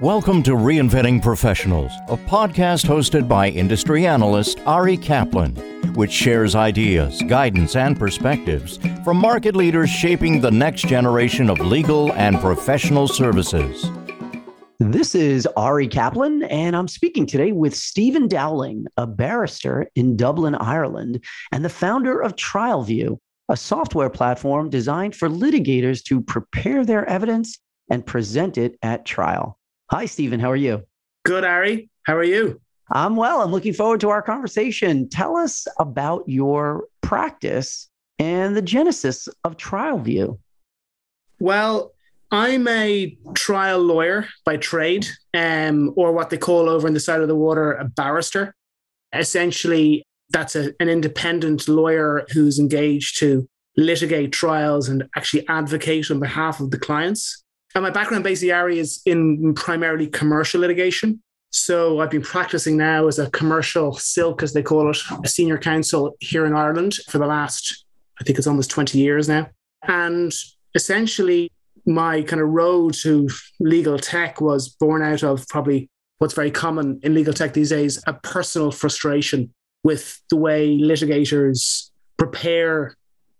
Welcome to Reinventing Professionals, a podcast hosted by industry analyst Ari Kaplan, which shares ideas, guidance, and perspectives from market leaders shaping the next generation of legal and professional services. This is Ari Kaplan, and I'm speaking today with Stephen Dowling, a barrister in Dublin, Ireland, and the founder of TrialView, a software platform designed for litigators to prepare their evidence and present it at trial. Hi, Stephen. How are you? Good, Ari. How are you? I'm well. I'm looking forward to our conversation. Tell us about your practice and the genesis of TrialView. Well, I'm a trial lawyer by trade, um, or what they call over in the side of the water a barrister. Essentially, that's a, an independent lawyer who's engaged to litigate trials and actually advocate on behalf of the clients. And my background basically, is in primarily commercial litigation. So I've been practicing now as a commercial silk, as they call it, a senior counsel here in Ireland for the last, I think it's almost 20 years now. And essentially, my kind of road to legal tech was born out of probably what's very common in legal tech these days a personal frustration with the way litigators prepare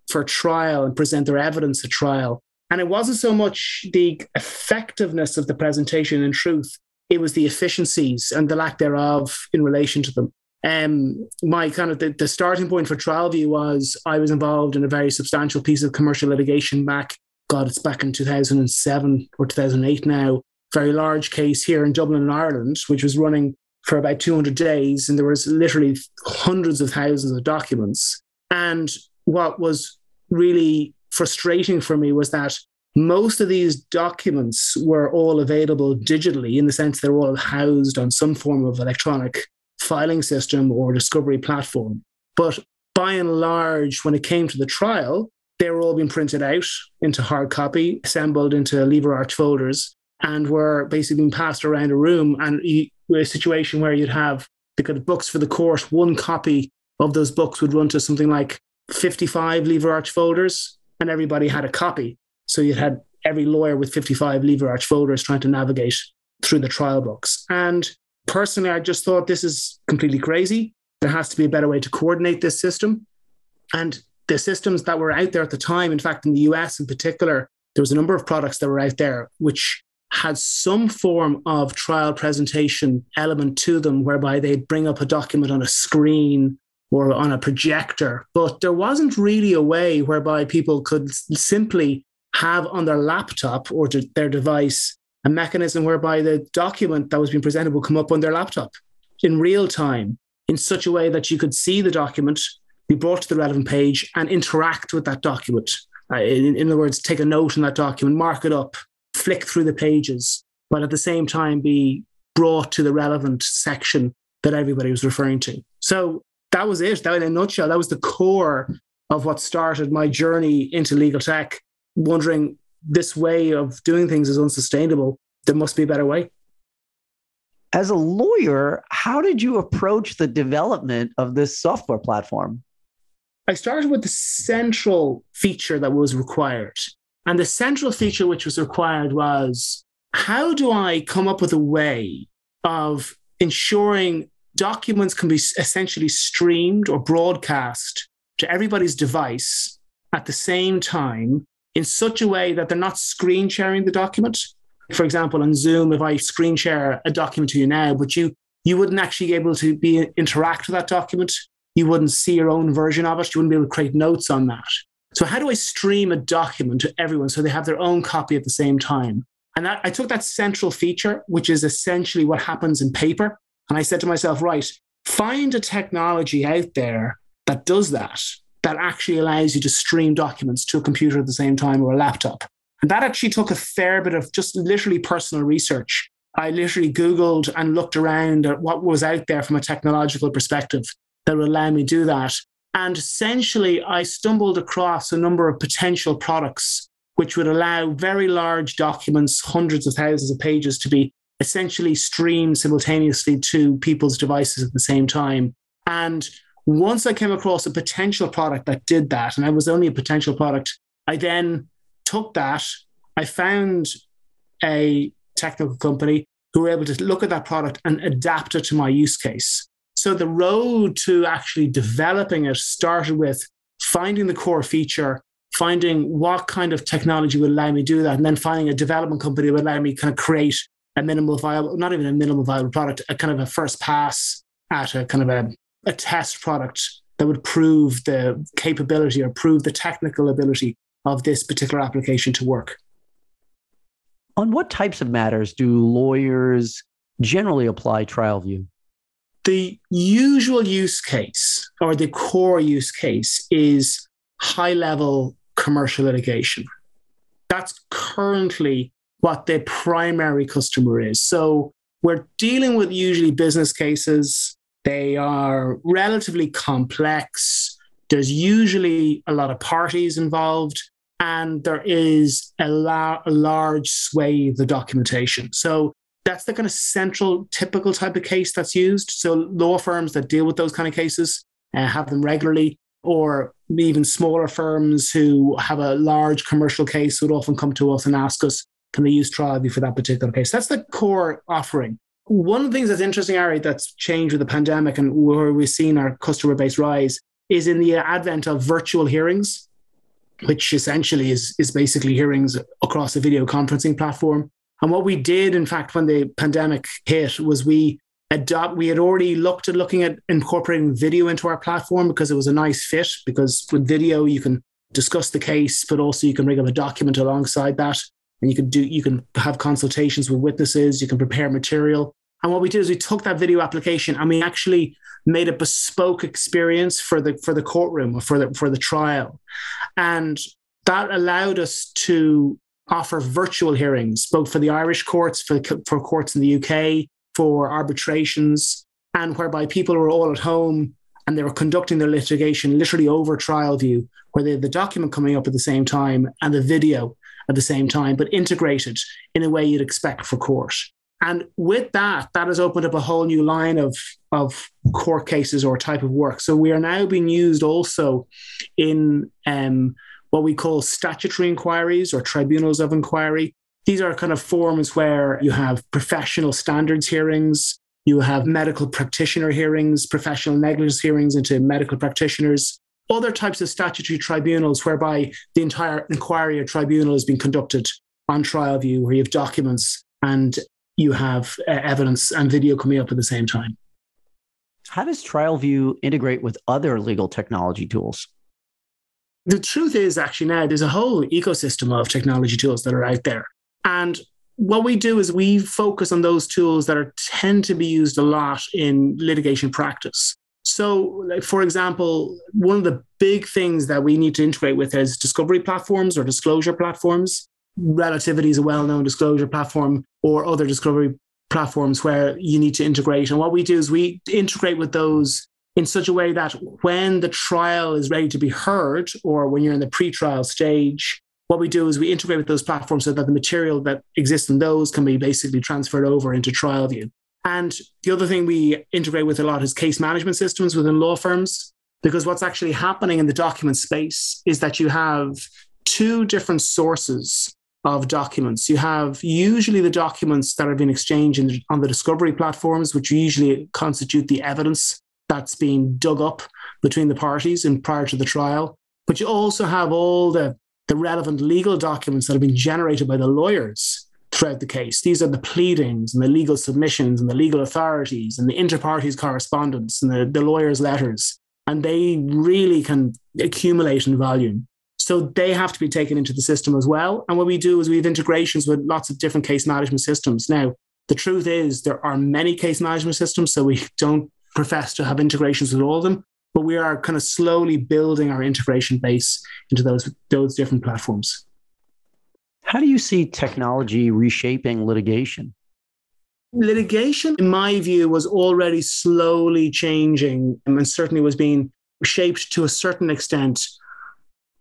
for trial and present their evidence at trial and it wasn't so much the effectiveness of the presentation in truth, it was the efficiencies and the lack thereof in relation to them. Um, my kind of the, the starting point for TrialView was I was involved in a very substantial piece of commercial litigation back, God, it's back in 2007 or 2008 now, very large case here in Dublin, Ireland, which was running for about 200 days. And there was literally hundreds of thousands of documents. And what was really frustrating for me was that most of these documents were all available digitally in the sense they're all housed on some form of electronic filing system or discovery platform. But by and large, when it came to the trial, they were all being printed out into hard copy, assembled into lever arch folders, and were basically being passed around a room. And a situation where you'd have the kind of books for the court, one copy of those books would run to something like 55 lever arch folders and everybody had a copy. So you had every lawyer with 55 lever arch folders trying to navigate through the trial books. And personally, I just thought this is completely crazy. There has to be a better way to coordinate this system. And the systems that were out there at the time, in fact, in the US in particular, there was a number of products that were out there which had some form of trial presentation element to them, whereby they'd bring up a document on a screen or on a projector. But there wasn't really a way whereby people could simply have on their laptop or their device a mechanism whereby the document that was being presented would come up on their laptop in real time in such a way that you could see the document, be brought to the relevant page, and interact with that document. Uh, in, in other words, take a note in that document, mark it up, flick through the pages, but at the same time be brought to the relevant section that everybody was referring to. So that was it. That in a nutshell, that was the core of what started my journey into legal tech, wondering this way of doing things is unsustainable. There must be a better way. As a lawyer, how did you approach the development of this software platform? I started with the central feature that was required. And the central feature which was required was how do I come up with a way of ensuring documents can be essentially streamed or broadcast to everybody's device at the same time in such a way that they're not screen sharing the document. For example, on Zoom, if I screen share a document to you now, but you you wouldn't actually be able to be interact with that document. You wouldn't see your own version of it. You wouldn't be able to create notes on that. So how do I stream a document to everyone so they have their own copy at the same time? And that, I took that central feature, which is essentially what happens in paper, and I said to myself, right, find a technology out there that does that, that actually allows you to stream documents to a computer at the same time or a laptop. And that actually took a fair bit of just literally personal research. I literally Googled and looked around at what was out there from a technological perspective that would allow me to do that. And essentially, I stumbled across a number of potential products which would allow very large documents, hundreds of thousands of pages, to be essentially stream simultaneously to people's devices at the same time. And once I came across a potential product that did that, and I was only a potential product, I then took that. I found a technical company who were able to look at that product and adapt it to my use case. So the road to actually developing it started with finding the core feature, finding what kind of technology would allow me to do that, and then finding a development company that would allow me to kind of create a minimal viable, not even a minimal viable product, a kind of a first pass at a kind of a, a test product that would prove the capability or prove the technical ability of this particular application to work. On what types of matters do lawyers generally apply TrialView? The usual use case or the core use case is high level commercial litigation. That's currently what their primary customer is. So we're dealing with usually business cases. They are relatively complex. There's usually a lot of parties involved, and there is a, la- a large swathe of documentation. So that's the kind of central, typical type of case that's used. So law firms that deal with those kind of cases uh, have them regularly, or even smaller firms who have a large commercial case would often come to us and ask us can they use TrialView for that particular case? That's the core offering. One of the things that's interesting, Ari, that's changed with the pandemic and where we've seen our customer base rise is in the advent of virtual hearings, which essentially is, is basically hearings across a video conferencing platform. And what we did, in fact, when the pandemic hit, was we adopt we had already looked at looking at incorporating video into our platform because it was a nice fit because with video you can discuss the case but also you can bring up a document alongside that and you can do you can have consultations with witnesses you can prepare material. And what we did is we took that video application and we actually made a bespoke experience for the for the courtroom or for the for the trial. And that allowed us to offer virtual hearings both for the irish courts for, for courts in the uk for arbitrations and whereby people were all at home and they were conducting their litigation literally over TrialView, where they had the document coming up at the same time and the video at the same time, but integrated in a way you'd expect for court. And with that, that has opened up a whole new line of, of court cases or type of work. So we are now being used also in um, what we call statutory inquiries or tribunals of inquiry. These are kind of forms where you have professional standards hearings, you have medical practitioner hearings, professional negligence hearings into medical practitioners, other types of statutory tribunals whereby the entire inquiry or tribunal is being conducted on TrialView, where you have documents and you have uh, evidence and video coming up at the same time. How does TrialView integrate with other legal technology tools? The truth is, actually, now there's a whole ecosystem of technology tools that are out there. And what we do is we focus on those tools that are tend to be used a lot in litigation practice. So, like, for example, one of the big things that we need to integrate with is discovery platforms or disclosure platforms. Relativity is a well known disclosure platform or other discovery platforms where you need to integrate. And what we do is we integrate with those in such a way that when the trial is ready to be heard or when you're in the pre-trial stage, what we do is we integrate with those platforms so that the material that exists in those can be basically transferred over into TrialView. And the other thing we integrate with a lot is case management systems within law firms, because what's actually happening in the document space is that you have two different sources of documents. You have usually the documents that have been exchanged in, on the discovery platforms, which usually constitute the evidence that's being dug up between the parties and prior to the trial. But you also have all the, the relevant legal documents that have been generated by the lawyers throughout the case. These are the pleadings and the legal submissions and the legal authorities and the interparties correspondence and the, the lawyers' letters. And they really can accumulate in volume. So they have to be taken into the system as well. And what we do is we have integrations with lots of different case management systems. Now, the truth is there are many case management systems, so we don't profess to have integrations with all of them, but we are kind of slowly building our integration base into those, those different platforms. How do you see technology reshaping litigation? Litigation, in my view, was already slowly changing and certainly was being shaped to a certain extent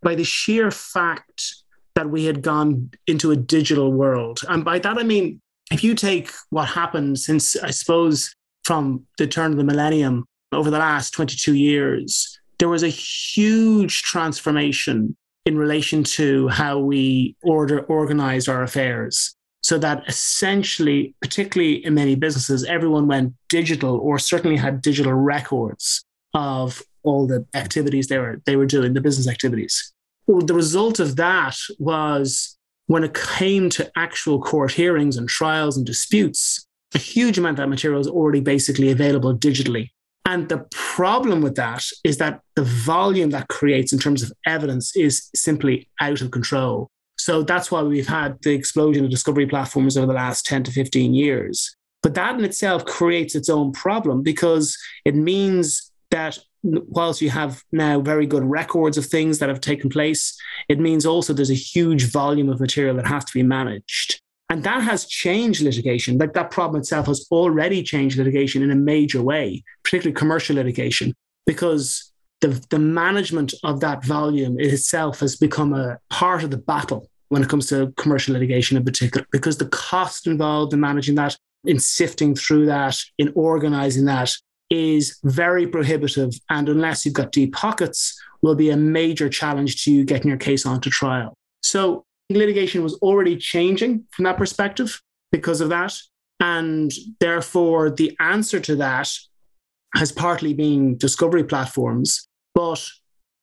by the sheer fact that we had gone into a digital world. And by that, I mean, if you take what happened since, I suppose, from the turn of the millennium over the last 22 years, there was a huge transformation in relation to how we order organized our affairs. so that essentially, particularly in many businesses, everyone went digital or certainly had digital records of all the activities they were they were doing, the business activities. Well, the result of that was when it came to actual court hearings and trials and disputes, a huge amount of that material is already basically available digitally. And the problem with that is that the volume that creates in terms of evidence is simply out of control. So that's why we've had the explosion of discovery platforms over the last 10 to 15 years. But that in itself creates its own problem because it means that whilst you have now very good records of things that have taken place, it means also there's a huge volume of material that has to be managed. And that has changed litigation. Like that problem itself has already changed litigation in a major way, particularly commercial litigation, because the, the management of that volume itself has become a part of the battle when it comes to commercial litigation in particular, because the cost involved in managing that, in sifting through that, in organizing that, is very prohibitive. And unless you've got deep pockets, will be a major challenge to you getting your case onto trial. So litigation was already changing from that perspective because of that. And therefore, the answer to that has partly been discovery platforms. But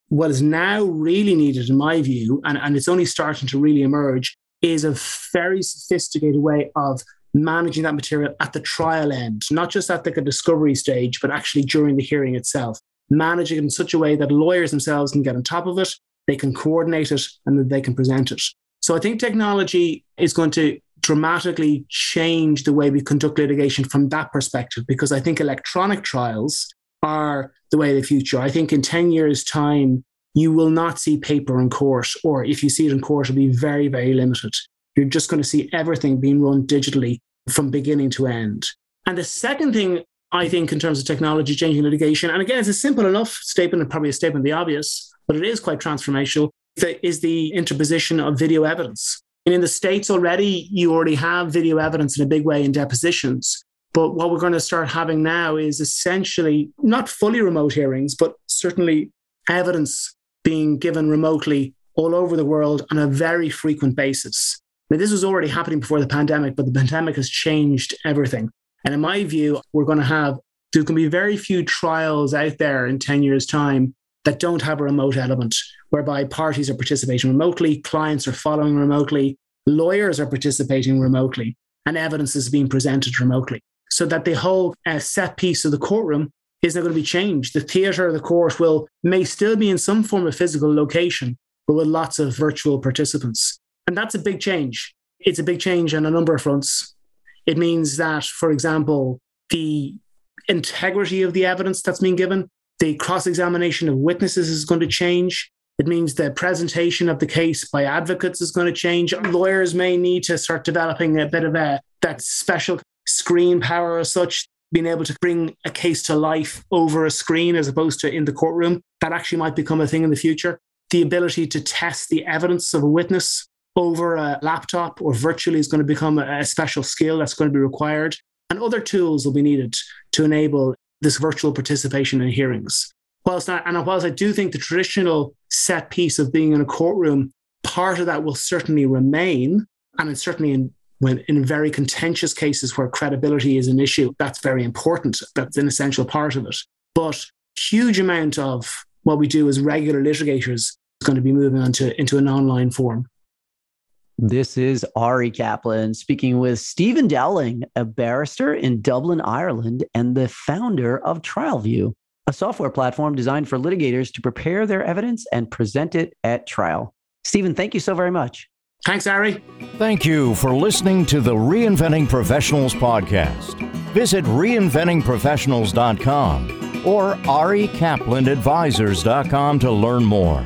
what is now really needed, in my view, and, and it's only starting to really emerge, is a very sophisticated way of managing that material at the trial end, not just at the discovery stage, but actually during the hearing itself. Managing it in such a way that lawyers themselves can get on top of it, they can coordinate it, and that they can present it. So I think technology is going to dramatically change the way we conduct litigation from that perspective, because I think electronic trials are the way of the future. I think in 10 years' time, you will not see paper in court, or if you see it in court, it'll be very, very limited. You're just going to see everything being run digitally from beginning to end. And the second thing I think in terms of technology changing litigation, and again, it's a simple enough statement and probably a statement of the obvious, but it is quite transformational, is the interposition of video evidence. And in the States already, you already have video evidence in a big way in depositions. But what we're going to start having now is essentially not fully remote hearings, but certainly evidence being given remotely all over the world on a very frequent basis. Now, this was already happening before the pandemic, but the pandemic has changed everything. And in my view, we're going to have, going to be very few trials out there in 10 years' time that don't have a remote element, whereby parties are participating remotely, clients are following remotely, lawyers are participating remotely, and evidence is being presented remotely. So that the whole uh, set piece of the courtroom is not going to be changed. The theatre of the court will may still be in some form of physical location, but with lots of virtual participants. And that's a big change. It's a big change on a number of fronts. It means that, for example, the integrity of the evidence that's being given, the cross examination of witnesses is going to change. It means the presentation of the case by advocates is going to change. Lawyers may need to start developing a bit of a that special screen power as such, being able to bring a case to life over a screen as opposed to in the courtroom. That actually might become a thing in the future. The ability to test the evidence of a witness over a laptop or virtually is going to become a special skill that's going to be required. And other tools will be needed to enable this virtual participation in hearings. Whilst I, and whilst I do think the traditional set piece of being in a courtroom, part of that will certainly remain. And certainly in, when, in very contentious cases where credibility is an issue, that's very important. That's an essential part of it. But huge amount of what we do as regular litigators is going to be moving on to, into an online form. This is Ari Kaplan speaking with Stephen Dowling, a barrister in Dublin, Ireland, and the founder of TrialView, a software platform designed for litigators to prepare their evidence and present it at trial. Stephen, thank you so very much. Thanks, Ari. Thank you for listening to the Reinventing Professionals podcast. Visit reinventingprofessionals.com or arikaplanadvisors.com to learn more.